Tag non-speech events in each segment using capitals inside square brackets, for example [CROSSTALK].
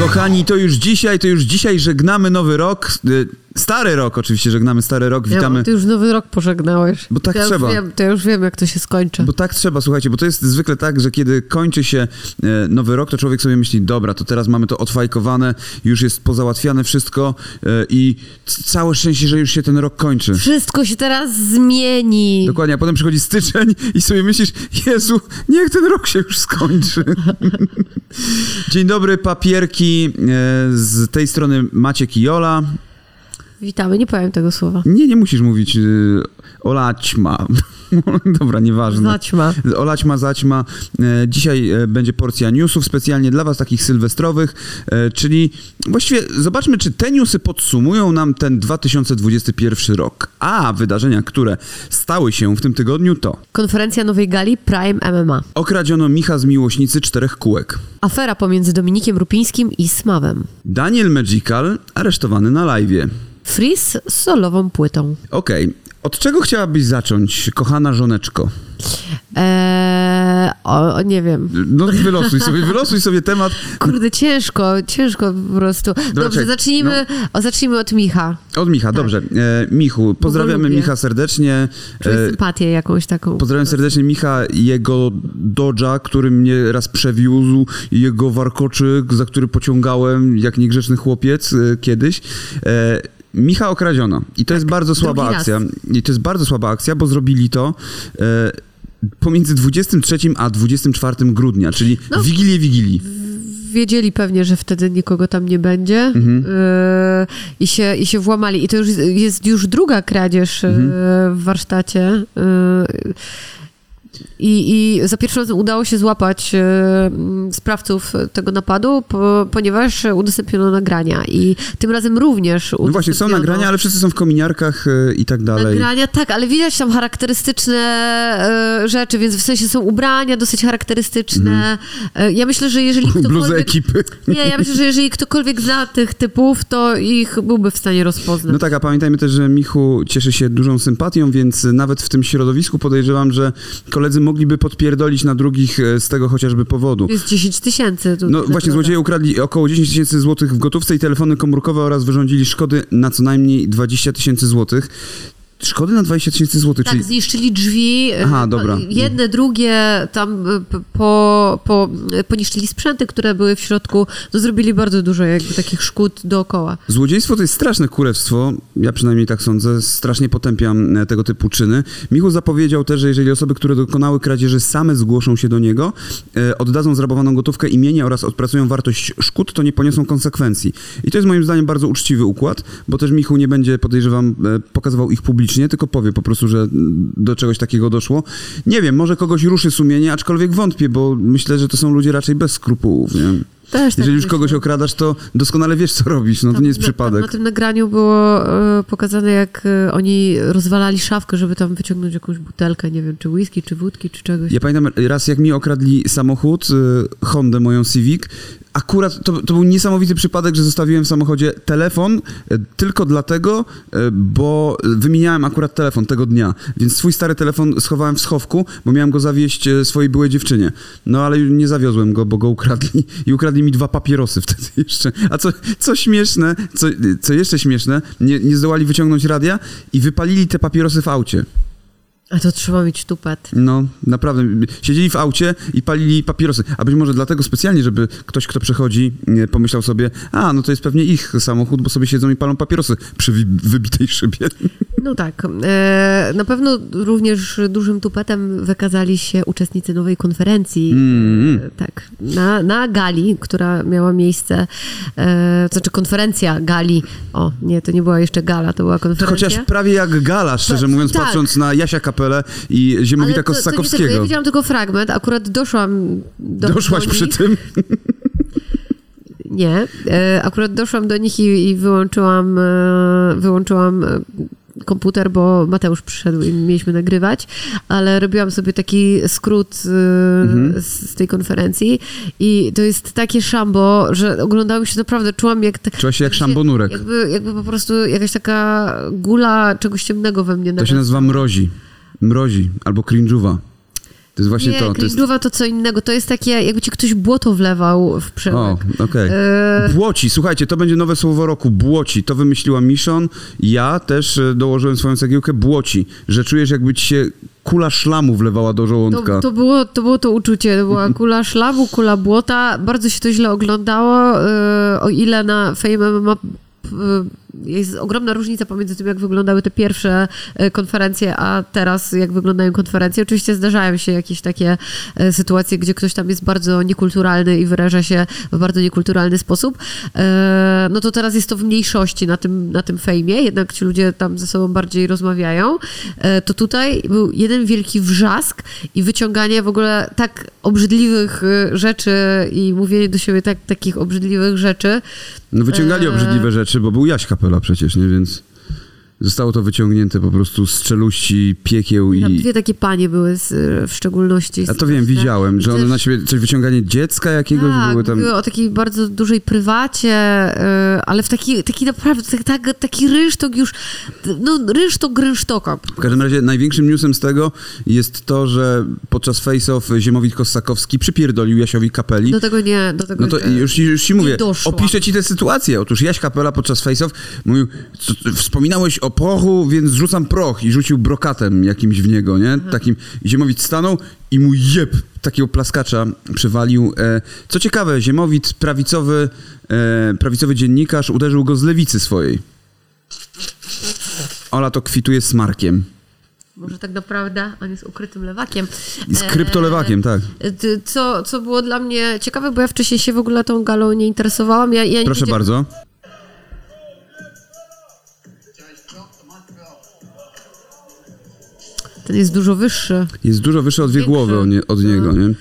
Kochani, to już dzisiaj, to już dzisiaj żegnamy nowy rok. Stary rok oczywiście, żegnamy stary rok, witamy. Ja, ty już nowy rok pożegnałeś. Bo tak ja trzeba. Już wiem, to ja już wiem, jak to się skończy. Bo tak trzeba, słuchajcie, bo to jest zwykle tak, że kiedy kończy się e, nowy rok, to człowiek sobie myśli, dobra, to teraz mamy to odfajkowane, już jest pozałatwiane wszystko e, i całe szczęście, że już się ten rok kończy. Wszystko się teraz zmieni. Dokładnie, a potem przychodzi styczeń i sobie myślisz, Jezu, niech ten rok się już skończy. [LAUGHS] Dzień dobry, papierki. e, Z tej strony Maciek i Jola. Witamy, nie powiem tego słowa. Nie, nie musisz mówić y, olaćma. [LAUGHS] Dobra, nieważne. Zaćma. Olaćma, zaćma. E, Dzisiaj e, będzie porcja newsów specjalnie dla was, takich sylwestrowych, e, czyli właściwie zobaczmy, czy te newsy podsumują nam ten 2021 rok. A wydarzenia, które stały się w tym tygodniu to Konferencja nowej gali Prime MMA. okradziono Micha z Miłośnicy czterech kółek. Afera pomiędzy Dominikiem Rupińskim i Smawem. Daniel Magical aresztowany na live'ie. Freeze z solową płytą. Okej, od czego chciałabyś zacząć, kochana żoneczko? Eee, o, o, nie wiem. No wylosuj sobie, wylosuj sobie temat. Kurde, ciężko, ciężko po prostu. Dobrze, czekaj, zacznijmy, o, zacznijmy od Micha. Od Micha, dobrze. E, Michu, pozdrawiamy. Micha serdecznie. Czuję E, sympatię jakąś taką. Pozdrawiam serdecznie Micha, jego Dodge'a, który mnie raz przewiózł, jego warkoczyk, za który pociągałem jak niegrzeczny chłopiec e, kiedyś. E, Micha okradziono. I to jest bardzo słaba akcja. I to jest bardzo słaba akcja, bo zrobili to e, pomiędzy 23 a 24 grudnia, czyli No. Wigilię Wigilii. wiedzieli pewnie, że wtedy nikogo tam nie będzie Mhm. yy, i, się, i się włamali. I to już jest już druga kradzież yy, Mhm. w warsztacie. Yy, i, I za pierwszym razem udało się złapać yy, sprawców tego napadu, po, ponieważ udostępniono nagrania. I tym razem również No właśnie, są nagrania, ale wszyscy są w kominiarkach e, i tak dalej. Nagrania, tak, ale widać tam charakterystyczne e, rzeczy, więc w sensie są ubrania dosyć charakterystyczne. E, ja myślę, że jeżeli [LAUGHS] ktokolwiek... ekipy. Nie, ja myślę, że jeżeli ktokolwiek zna tych typów, to ich byłby w stanie rozpoznać. No tak, a pamiętajmy też, że Michu cieszy się dużą sympatią, więc nawet w tym środowisku podejrzewam, że koledzy mogliby podpierdolić na drugich e, z tego chociażby powodu. Jest 10 tysięcy. No właśnie, złodzieje ukradli około 10 tysięcy złotych w gotówce i telefony komórkowe oraz wyrządzili szkody na co najmniej 20 tysięcy złotych. Szkody na 20 tysięcy złotych, Tak, czyli... zniszczyli drzwi. Aha, po- dobra. Jedne, drugie, tam p- po, po, poniszczyli sprzęty, które były w środku. No zrobili bardzo dużo jakby takich szkód dookoła. Złodziejstwo to jest straszne kurewstwo, ja przynajmniej tak sądzę, strasznie potępiam e, tego typu czyny. Michu zapowiedział też, że jeżeli osoby, które dokonały kradzieży same zgłoszą się do niego, e, oddadzą zrabowaną gotówkę imienia oraz odpracują wartość szkód, to nie poniosą konsekwencji. I to jest moim zdaniem bardzo uczciwy układ, bo też Michu nie będzie, podejrzewam, e, pokazywał ich publicznie, tylko powie po prostu, że do czegoś takiego doszło. Nie wiem, może kogoś ruszy sumienie, aczkolwiek wątpię, bo myślę, że to są ludzie raczej bez skrupułów, nie? Też tak Jeżeli już myślę. kogoś okradasz, to doskonale wiesz, co robisz, no to Tam nie jest na- przypadek. Na tym nagraniu było e, pokazane, jak e, oni rozwalali szafkę, żeby tam wyciągnąć jakąś butelkę, nie wiem, czy whisky, czy wódki, czy czegoś. Ja pamiętam raz, jak mi okradli samochód, y, Hondę, moją Civic. Akurat to, to był niesamowity przypadek, że zostawiłem w samochodzie telefon y, tylko dlatego, bo wymieniałem akurat telefon tego dnia. Więc swój stary telefon schowałem w schowku, bo miałem go zawieźć y, swojej byłej dziewczynie. No ale nie zawiozłem go, bo go ukradli. I ukradli mi dwa papierosy [LAUGHS] wtedy jeszcze. A co, co śmieszne, co, co jeszcze śmieszne, nie, nie zdołali wyciągnąć radia i wypalili te papierosy w aucie. A to trzeba mieć tupet. No, naprawdę. Siedzieli w aucie i palili papierosy. A być może dlatego specjalnie, żeby ktoś, kto przechodzi, pomyślał sobie, a, no to jest pewnie ich samochód, bo sobie siedzą i palą papierosy przy wybitej szybie. [LAUGHS] No tak. E, na pewno również dużym tupetem wykazali się uczestnicy nowej konferencji. Mm. E, tak. Na, na gali, która miała miejsce, e, to znaczy konferencja gali. O, nie, to nie była jeszcze gala, to była konferencja. Chociaż prawie jak gala, szczerze Tak, mówiąc, tak. patrząc na Jasia Kapelę i Ziemowita Ale to- to nie tylko. Kossakowskiego. Ja widziałam tylko fragment, akurat doszłam do Doszłaś do przy tym? [LAUGHS] Nie, akurat doszłam do nich i, i wyłączyłam, wyłączyłam komputer, bo Mateusz przyszedł i mieliśmy nagrywać, ale robiłam sobie taki skrót e, Mhm. z, z tej konferencji i to jest takie szambo, że oglądałam się naprawdę, czułam jak... Czuła się jak jakby- szambonurek. Jakby, jakby po prostu jakaś taka gula czegoś ciemnego we mnie To się nazywa mrozi. Mrozi albo cringe'uwa. To jest właśnie nie, to. to jest... to co innego. To jest takie, jakby ci ktoś błoto wlewał w O, przełek. okej. E, Błoci, słuchajcie, to będzie nowe słowo roku. Błoci. To wymyśliła Mission. Ja też e, dołożyłem swoją cegiełkę. Błoci. Że czujesz, jakby ci się kula szlamu wlewała do żołądka. To, to, było, to było to uczucie. To była kula szlamu, kula błota. Bardzo się to źle oglądało. e, O ile na Fame MMA e, jest ogromna różnica pomiędzy tym, jak wyglądały te pierwsze e, konferencje, a teraz jak wyglądają konferencje. Oczywiście zdarzają się jakieś takie e, sytuacje, gdzie ktoś tam jest bardzo niekulturalny i wyraża się w bardzo niekulturalny sposób. E, No to teraz jest to w mniejszości na tym, na tym fejmie, jednak ci ludzie tam ze sobą bardziej rozmawiają. To tutaj był jeden wielki wrzask i wyciąganie w ogóle tak obrzydliwych rzeczy i mówienie do siebie tak, takich obrzydliwych rzeczy. No wyciągali obrzydliwe rzeczy, bo był Jaś Kapela przecież, nie? Więc zostało to wyciągnięte po prostu z czeluści, piekieł Tam i... dwie takie panie były z, w szczególności. A to wiem, widziałem, że one na siebie coś wyciąganie dziecka jakiegoś tak, były tam... o takiej bardzo dużej prywacie, e, ale w taki, taki naprawdę, tak, tak, taki rynsztok już, no rynsztok grynsztoka. W każdym razie największym newsem z tego jest to, że podczas face-off Ziemowit Kossakowski przypierdolił Jasiowi Kapeli. Do tego nie, do tego No to nie. już, już ci mówię, opiszę ci tę sytuację. Otóż Jaś Kapela podczas face-off mówił, co, wspominałeś o prochu, więc rzucam proch i rzucił brokatem jakimś w niego, nie? Takim Ziemowit stanął i mu jeb takiego plaskacza przywalił. E, co ciekawe, Ziemowit, prawicowy, e, prawicowy dziennikarz, uderzył go z lewicy swojej. Ola to kwituje smarkiem. Może tak naprawdę on jest ukrytym lewakiem. I z kryptolewakiem, tak. E, Co, co było dla mnie ciekawe, bo ja wcześniej się w ogóle tą galą nie interesowałam. Ja, ja Proszę bardzo. Ten jest dużo wyższy. Jest dużo wyższy o dwie Większy. głowy od, nie, od niego, nie?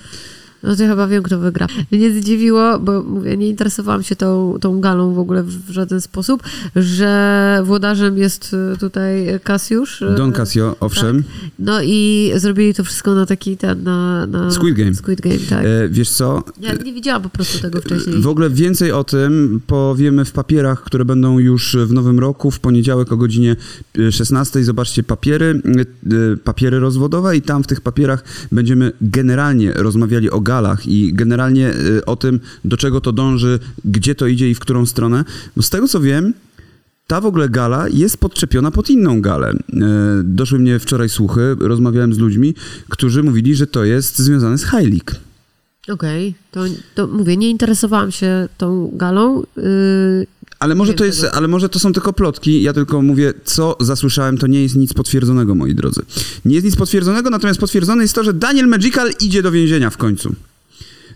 No to ja chyba wiem, kto wygra. Mnie zdziwiło, bo mówię, nie interesowałam się tą, tą galą w ogóle w żaden sposób, że włodarzem jest y, tutaj Kasiusz. y, Don Casio, owszem. No i zrobili to wszystko na taki ten, na... na Squid Game. Squid Game, tak. E, wiesz co? Ja nie widziałam po prostu tego wcześniej. W ogóle więcej o tym powiemy w papierach, które będą już w nowym roku, w poniedziałek o godzinie e, 16. Zobaczcie papiery, e, e, papiery rozwodowe i tam w tych papierach będziemy generalnie rozmawiali o galach i generalnie e, o tym, do czego to dąży, gdzie to idzie i w którą stronę. Bo z tego co wiem, ta w ogóle gala jest podczepiona pod inną galę. E, Doszły mnie wczoraj słuchy, rozmawiałem z ludźmi, którzy mówili, że to jest związane z High. Okej, to, to mówię, nie interesowałam się tą galą. Yy, Ale może to jest, ale może to są tylko plotki. Ja tylko mówię, co zasłyszałem, to nie jest nic potwierdzonego, moi drodzy. Nie jest nic potwierdzonego, natomiast potwierdzone jest to, że Daniel Magical idzie do więzienia w końcu.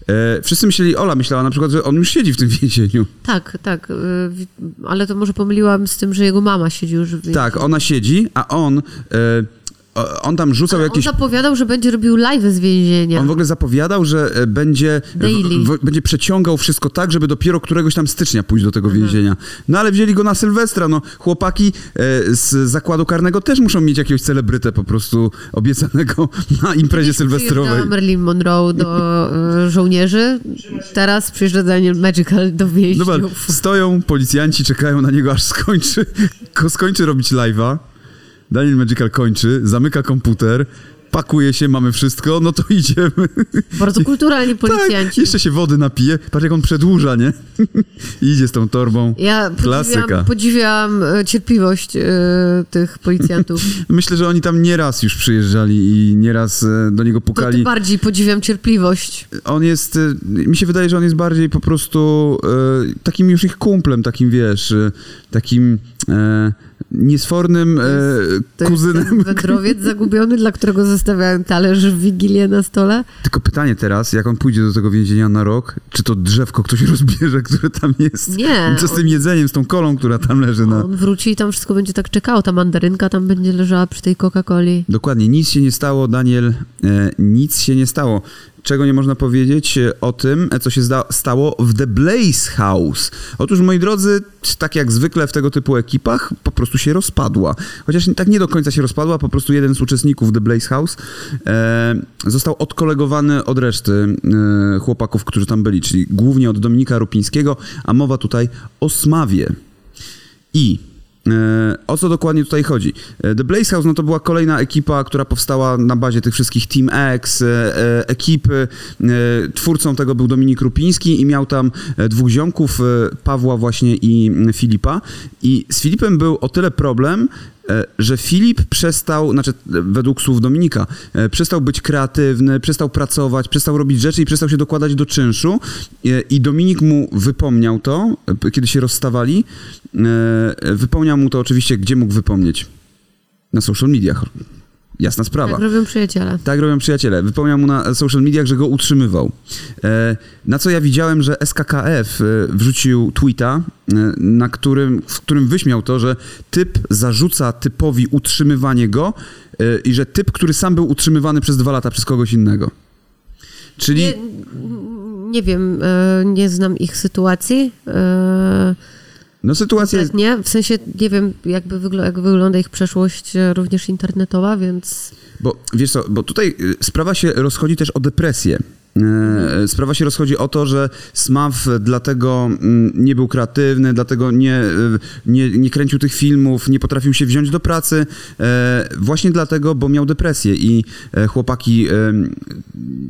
E, wszyscy myśleli, Ola myślała na przykład, że on już siedzi w tym [LAUGHS] więzieniu. tak, tak, wi- ale to może pomyliłam z tym, że jego mama siedzi już w więzieniu. Tak, ona siedzi, a on, e, on tam rzucał Ale jakieś... On zapowiadał, że będzie robił live z więzienia. On w ogóle zapowiadał, że e, będzie, Daily. w, w, będzie przeciągał wszystko tak, żeby dopiero któregoś tam stycznia pójść do tego więzienia. No ale wzięli go na Sylwestra. No, chłopaki e, z zakładu karnego też muszą mieć jakiegoś celebrytę po prostu obiecanego [LAUGHS] na imprezie sylwestrowej. Przyjeżdża Marilyn Monroe do y, żołnierzy, teraz przyjeżdża Daniel Magical do więźniów. Zobacz, stoją policjanci, czekają na niego, aż skończy, [LAUGHS] ko- skończy robić live'a. Daniel Magical kończy, zamyka komputer, pakuje się, mamy wszystko, no to [LAUGHS] idziemy. Bardzo kulturalni [LAUGHS] Tak, policjanci. jeszcze się wody napije. Patrz, jak on przedłuża, nie? I [LAUGHS] idzie z tą torbą. Ja Klasyka. podziwiam, e, cierpliwość e, tych policjantów. Myślę, że oni tam nieraz już przyjeżdżali i nieraz e, do niego To pukali. bardziej podziwiam cierpliwość. On jest, e, mi się wydaje, że on jest bardziej po prostu takim już ich kumplem, takim wiesz, takim niesfornym e, kuzynem. wędrowiec zagubiony, dla którego zostawiają talerz w Wigilię na stole. Tylko pytanie teraz, jak on pójdzie do tego więzienia na rok, czy to drzewko ktoś rozbierze, które tam jest? Nie, Co z tym jedzeniem, z tą kolą, która tam leży na... On wróci i tam wszystko będzie tak czekało. Ta mandarynka tam będzie leżała przy tej Coca-Coli. Dokładnie, nic się nie stało, Daniel, e, nic się nie stało. Czego nie można powiedzieć e, o tym, e, co się stało w The Blaze House. Otóż, moi drodzy, tak jak zwykle w tego typu ekipach, po prostu się rozpadła. Chociaż tak nie do końca się rozpadła, po prostu jeden z uczestników The Blaze House e, został odkolegowany od reszty e, chłopaków, którzy tam byli, czyli głównie od Dominika Rupińskiego, a mowa tutaj o Smawie. I O co dokładnie tutaj chodzi? E, The Blaze House no to była kolejna ekipa, która powstała na bazie tych wszystkich Team X, e, e, ekipy. E, Twórcą tego był Dominik Rupiński i miał tam e, dwóch ziomków, e, Pawła właśnie i Filipa. I z Filipem był o tyle problem, e, że Filip przestał, znaczy e, według słów Dominika, e, przestał być kreatywny, przestał pracować, przestał robić rzeczy i przestał się dokładać do czynszu. E, I Dominik mu wypomniał to, e, kiedy się rozstawali. E, Wypomniał mu to oczywiście, gdzie mógł wypomnieć? Na social mediach. Jasna sprawa. Tak robią przyjaciele. Tak robią przyjaciele. Wypomniał mu na social mediach, że go utrzymywał. E, na co ja widziałem, że SKKF e, wrzucił tweeta, e, na którym, w którym wyśmiał to, że typ zarzuca typowi utrzymywanie go i że typ, który sam był utrzymywany przez dwa lata przez kogoś innego. Czyli... Nie, nie wiem, nie znam ich sytuacji. No sytuacja jest... Nie, w sensie nie wiem, jakby wygl- jak wygląda ich przeszłość e, również internetowa, więc Bo wiesz co, bo tutaj y, sprawa się rozchodzi też o depresję. E, Sprawa się rozchodzi o to, że Smaw dlatego mm, nie był kreatywny, dlatego nie, y, nie, nie kręcił tych filmów, nie potrafił się wziąć do pracy. e, Właśnie dlatego, bo miał depresję i e, chłopaki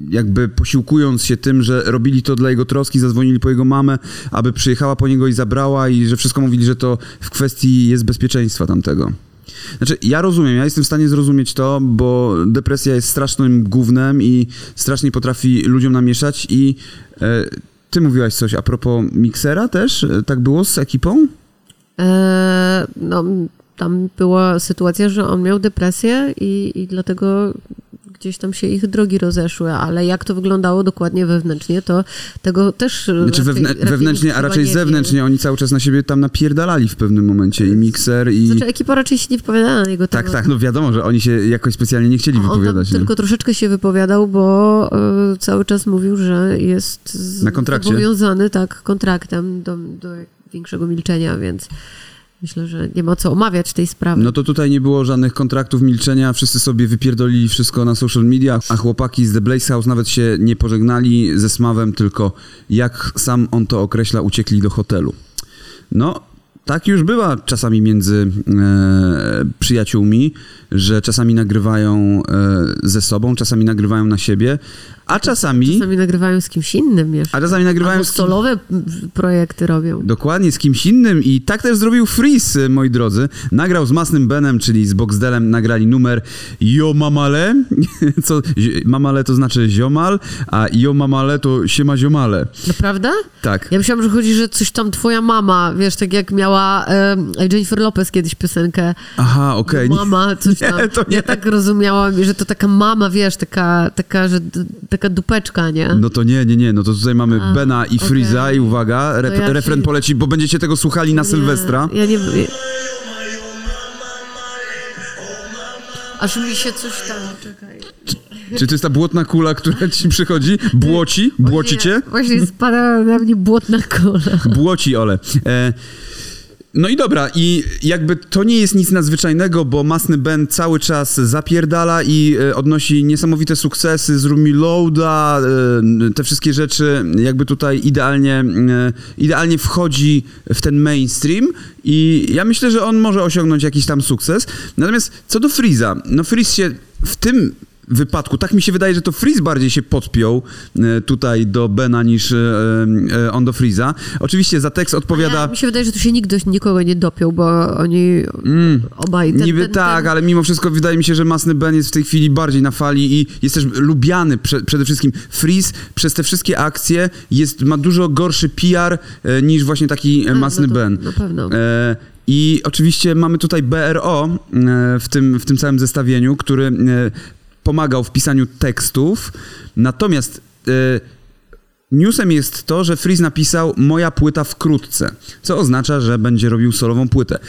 jakby posiłkując się tym, że robili to dla jego troski, zadzwonili po jego mamę, aby przyjechała po niego i zabrała i że wszystko mówili, że to w kwestii jest bezpieczeństwa tamtego. Znaczy, ja rozumiem, ja jestem w stanie zrozumieć to, bo depresja jest strasznym gównem i strasznie potrafi ludziom namieszać i e, ty mówiłaś coś a propos miksera też? E, Tak było z ekipą? e, no, tam była sytuacja, że on miał depresję i, i dlatego gdzieś tam się ich drogi rozeszły, ale jak to wyglądało dokładnie wewnętrznie, to tego też Znaczy raczej, wewnę- wewnętrznie, a raczej zewnętrznie, oni cały czas na siebie tam napierdalali w pewnym momencie i mikser i... Znaczy ekipa raczej się nie wypowiadała na jego Tak, temat. tak, no wiadomo, że oni się jakoś specjalnie nie chcieli wypowiadać. nie? tylko troszeczkę się wypowiadał, bo y, cały czas mówił, że jest z- Na kontrakcie. zobowiązany tak kontraktem do, do większego milczenia, więc myślę, że nie ma co omawiać tej sprawy. No to tutaj nie było żadnych kontraktów milczenia, wszyscy sobie wypierdolili wszystko na social media, a chłopaki z The Blaze House nawet się nie pożegnali ze Smawem, tylko jak sam on to określa, uciekli do hotelu. No, tak już bywa czasami między e, przyjaciółmi, że czasami nagrywają e, ze sobą, czasami nagrywają na siebie, a czasami, Czasami nagrywają z kimś innym, wiesz. a czasami nagrywają Albo z kim, solowe projekty robią. Dokładnie, z kimś innym i tak też zrobił Freeze, moi drodzy. Nagrał z Masnym Benem, czyli z Boxdelem, nagrali numer Yo Mamale, [LAUGHS] co Mamale to znaczy ziomal, a Yo Mamale to siema ziomale. Naprawdę? Tak. Ja myślałam, że chodzi, że coś tam twoja mama, wiesz, tak jak miała em, Jennifer Lopez kiedyś piosenkę Aha, okej. nie- Mama, coś [LAUGHS] Nie, tam. to nie. Ja tak rozumiałam, że to taka mama, wiesz, taka, taka, że, taka dupeczka, nie? No to nie, nie, nie, no to tutaj mamy A, Bena i Freeza okej. i uwaga, rep, ja refren się- poleci, bo będziecie tego słuchali na Nie, Sylwestra. Ja nie... Aż mi się coś tam, czekaj. Czy to jest ta błotna kula, która ci przychodzi? Błoci? Błoci cię? Właśnie, właśnie spada na mnie błotna kola. Błoci, Ole. E, no i dobra, i jakby to nie jest nic nadzwyczajnego, bo Masny Ben cały czas zapierdala i e, odnosi niesamowite sukcesy z Loada, e, te wszystkie rzeczy jakby tutaj idealnie, e, idealnie wchodzi w ten mainstream i ja myślę, że on może osiągnąć jakiś tam sukces. Natomiast co do Freeza, no Freeze się w tym wypadku. Tak mi się wydaje, że to Freeze bardziej się podpiął e, tutaj do Bena niż e, e, on do Freeza. Oczywiście za tekst odpowiada... Ja, mi się wydaje, że tu się nikt do nikogo nie dopiął, bo oni obaj... Ten, Niby ten, tak, ten, ale mimo wszystko wydaje mi się, że Masny Ben jest w tej chwili bardziej na fali i jest też lubiany prze, przede wszystkim. Freeze przez te wszystkie akcje jest, ma dużo gorszy PR niż właśnie taki A, Masny no to Ben. Na pewno. E, I oczywiście mamy tutaj BRO w tym, w tym całym zestawieniu, który pomagał w pisaniu tekstów. Natomiast e, newsem jest to, że Freeze napisał moja płyta wkrótce, co oznacza, że będzie robił solową płytę.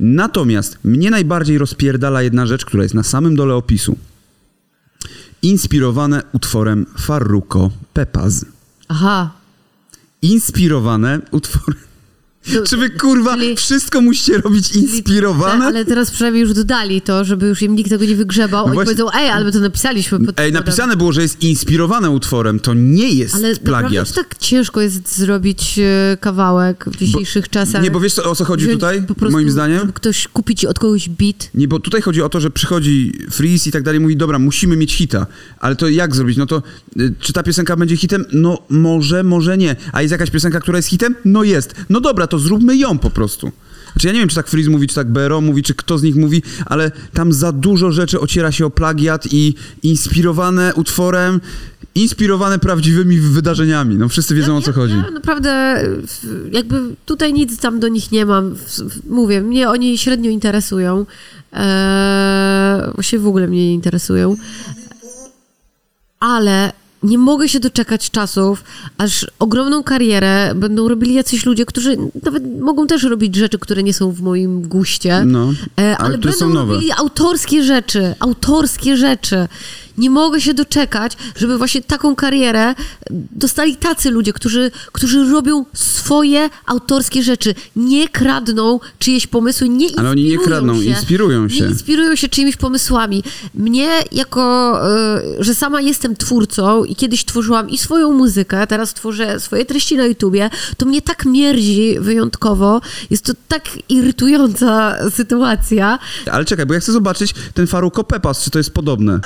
Natomiast mnie najbardziej rozpierdala jedna rzecz, która jest na samym dole opisu. Inspirowane utworem Farruko Pepaz. Aha, Inspirowane utworem... No, Czy wy, kurwa, czyli- wszystko musicie robić inspirowane? Ale teraz przynajmniej już dodali to, żeby już im nikt tego nie wygrzebał. No Oni właśnie- powiedzą, ej, ale my to napisaliśmy. pod Ej, napisane było, że jest inspirowane utworem, to nie jest Ale plagiat. tak ciężko jest zrobić e, kawałek w dzisiejszych czasach. Nie, bo wiesz co, o co chodzi Wziąć tutaj, prostu, moim zdaniem? Ktoś kupić od kogoś beat. Nie, bo tutaj chodzi o to, że przychodzi Freeze i tak dalej, mówi, dobra, musimy mieć hita, ale to jak zrobić? No to, y, czy ta piosenka będzie hitem? No może, może nie. A jest jakaś piosenka, która jest hitem? No jest. No dobra, to zróbmy ją po prostu. Znaczy ja nie wiem, czy tak Freeze mówi, czy tak Bero mówi, czy kto z nich mówi, ale tam za dużo rzeczy ociera się o plagiat i inspirowane utworem, inspirowane prawdziwymi wydarzeniami. No wszyscy wiedzą, ja, o co chodzi. Ja naprawdę w- jakby tutaj nic tam do nich nie mam. Mówię, mnie oni średnio interesują. Eee, właściwie w ogóle mnie nie interesują. Ale nie mogę się doczekać czasów, aż ogromną karierę będą robili jacyś ludzie, którzy nawet mogą też robić rzeczy, które nie są w moim guście. No, E, ale ale będą robili autorskie rzeczy, autorskie rzeczy. Nie mogę się doczekać, żeby właśnie taką karierę dostali tacy ludzie, którzy, którzy robią swoje autorskie rzeczy. Nie kradną czyjeś pomysły, nie Ale oni nie inspirują kradną, się, inspirują się. Nie inspirują się czyimiś pomysłami. Mnie jako, y, że sama jestem twórcą i kiedyś tworzyłam i swoją muzykę, teraz tworzę swoje treści na YouTubie, to mnie tak mierzi wyjątkowo. Jest to tak irytująca sytuacja. Ale czekaj, bo ja chcę zobaczyć ten Faruko Pepas, czy to jest podobne.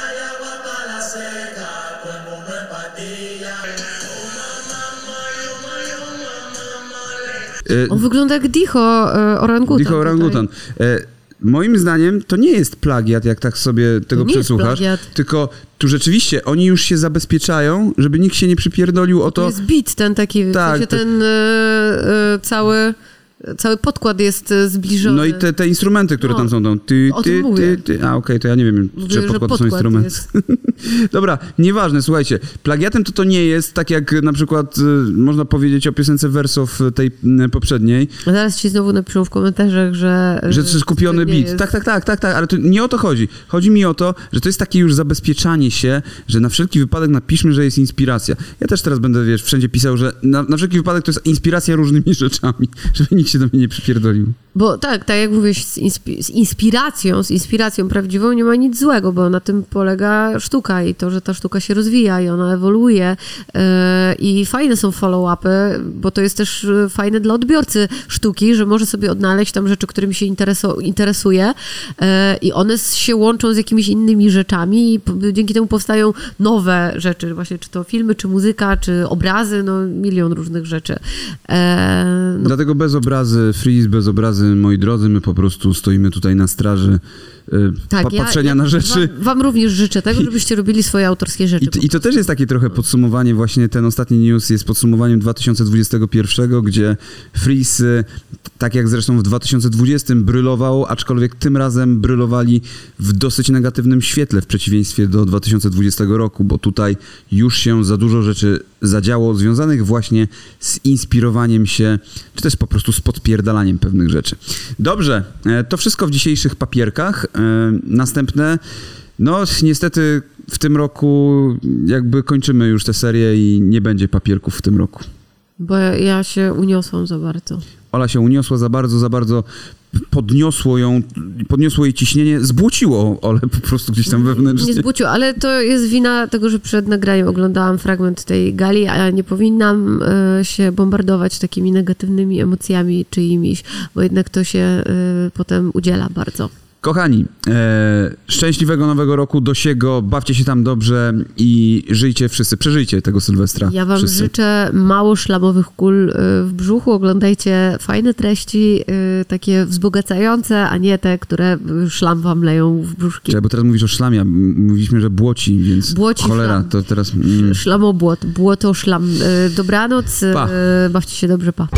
On wygląda jak Dicho y, Orangutan. Dicho. Orangutan. E, moim zdaniem to nie jest plagiat, jak tak sobie tego nie jest przesłuchasz. plagiat. Tylko tu rzeczywiście oni już się zabezpieczają, żeby nikt się nie przypierdolił o To to. jest beat ten taki, Tak, w sensie ten y, y, cały, cały podkład jest y, zbliżony. No i te, te instrumenty, które No, tam są, tam ty, o tym ty, mówię. ty, ty. A okej, to ja nie wiem, Mówię, czy podkład to są podkład instrumenty. [LAUGHS] Dobra, nieważne, słuchajcie. Plagiatem to to nie jest, tak jak na przykład y, można powiedzieć o piosence Wersow tej poprzedniej, A zaraz ci znowu napiszą w komentarzach, że... Że to jest kupiony beat. Tak, tak, tak, tak, tak, ale to nie o to chodzi. Chodzi mi o to, że to jest takie już zabezpieczanie się, że na wszelki wypadek napiszmy, że jest inspiracja. Ja też teraz będę, wiesz, wszędzie pisał, że na, na wszelki wypadek to jest inspiracja różnymi [LAUGHS] rzeczami, żeby nikt się do mnie nie przypierdolił. Bo tak, tak jak mówisz, z, inspi- z inspiracją, z inspiracją prawdziwą nie ma nic złego, bo na tym polega sztuka i to, że ta sztuka się rozwija i ona ewoluuje yy, i fajne są follow-upy, bo to jest też yy, fajne dla odbiorcy sztuki, że może sobie odnaleźć tam rzeczy, którymi się interesuje yy, i one się łączą z jakimiś innymi rzeczami i dzięki temu powstają nowe rzeczy, właśnie czy to filmy, czy muzyka, czy obrazy, no milion różnych rzeczy. Yy, no, Dlatego bez obrazy, freeze, bez obrazy, moi drodzy, my po prostu stoimy tutaj na straży y, pa- patrzenia na rzeczy. Wam, wam również życzę tego, żebyście robili swoje autorskie rzeczy. I, I to też jest takie trochę podsumowanie, właśnie ten ostatni news jest podsumowaniem 2021, gdzie Freeze, y, tak jak zresztą w 2020 brylował, aczkolwiek tym razem brylowali w dosyć negatywnym świetle w przeciwieństwie do 2020 roku, bo tutaj już się za dużo rzeczy zadziało związanych właśnie z inspirowaniem się, czy też po prostu z podpierdalaniem pewnych rzeczy. Dobrze, e, to wszystko w dzisiejszych papierkach. E, Następne no, niestety w tym roku jakby kończymy już tę serię i nie będzie papierków w tym roku. Bo ja się uniosłam za bardzo. Ola się uniosła za bardzo, za bardzo podniosło ją, podniosło jej ciśnienie, zbłociło Ole po prostu gdzieś tam Nie wewnętrznie. zbucił, ale to jest wina tego, że przed nagraniem oglądałam fragment tej gali, a nie powinnam e, się bombardować takimi negatywnymi emocjami czyimiś, bo jednak to się e, potem udziela bardzo. Kochani, e, szczęśliwego nowego roku, do siego, bawcie się tam dobrze i żyjcie wszyscy, przeżyjcie tego Sylwestra. Ja wam wszyscy. życzę mało szlamowych kul e, w brzuchu. Oglądajcie fajne treści, e, takie wzbogacające, a nie te, które e, szlam wam leją w brzuszki. Czekaj, bo teraz mówisz o szlamie, mówiliśmy, że błoci, więc Błoci cholera, szlam. to teraz... Mm. Szlamobłot, błoto, szlam. Dobranoc, Pa. bawcie się dobrze, pa.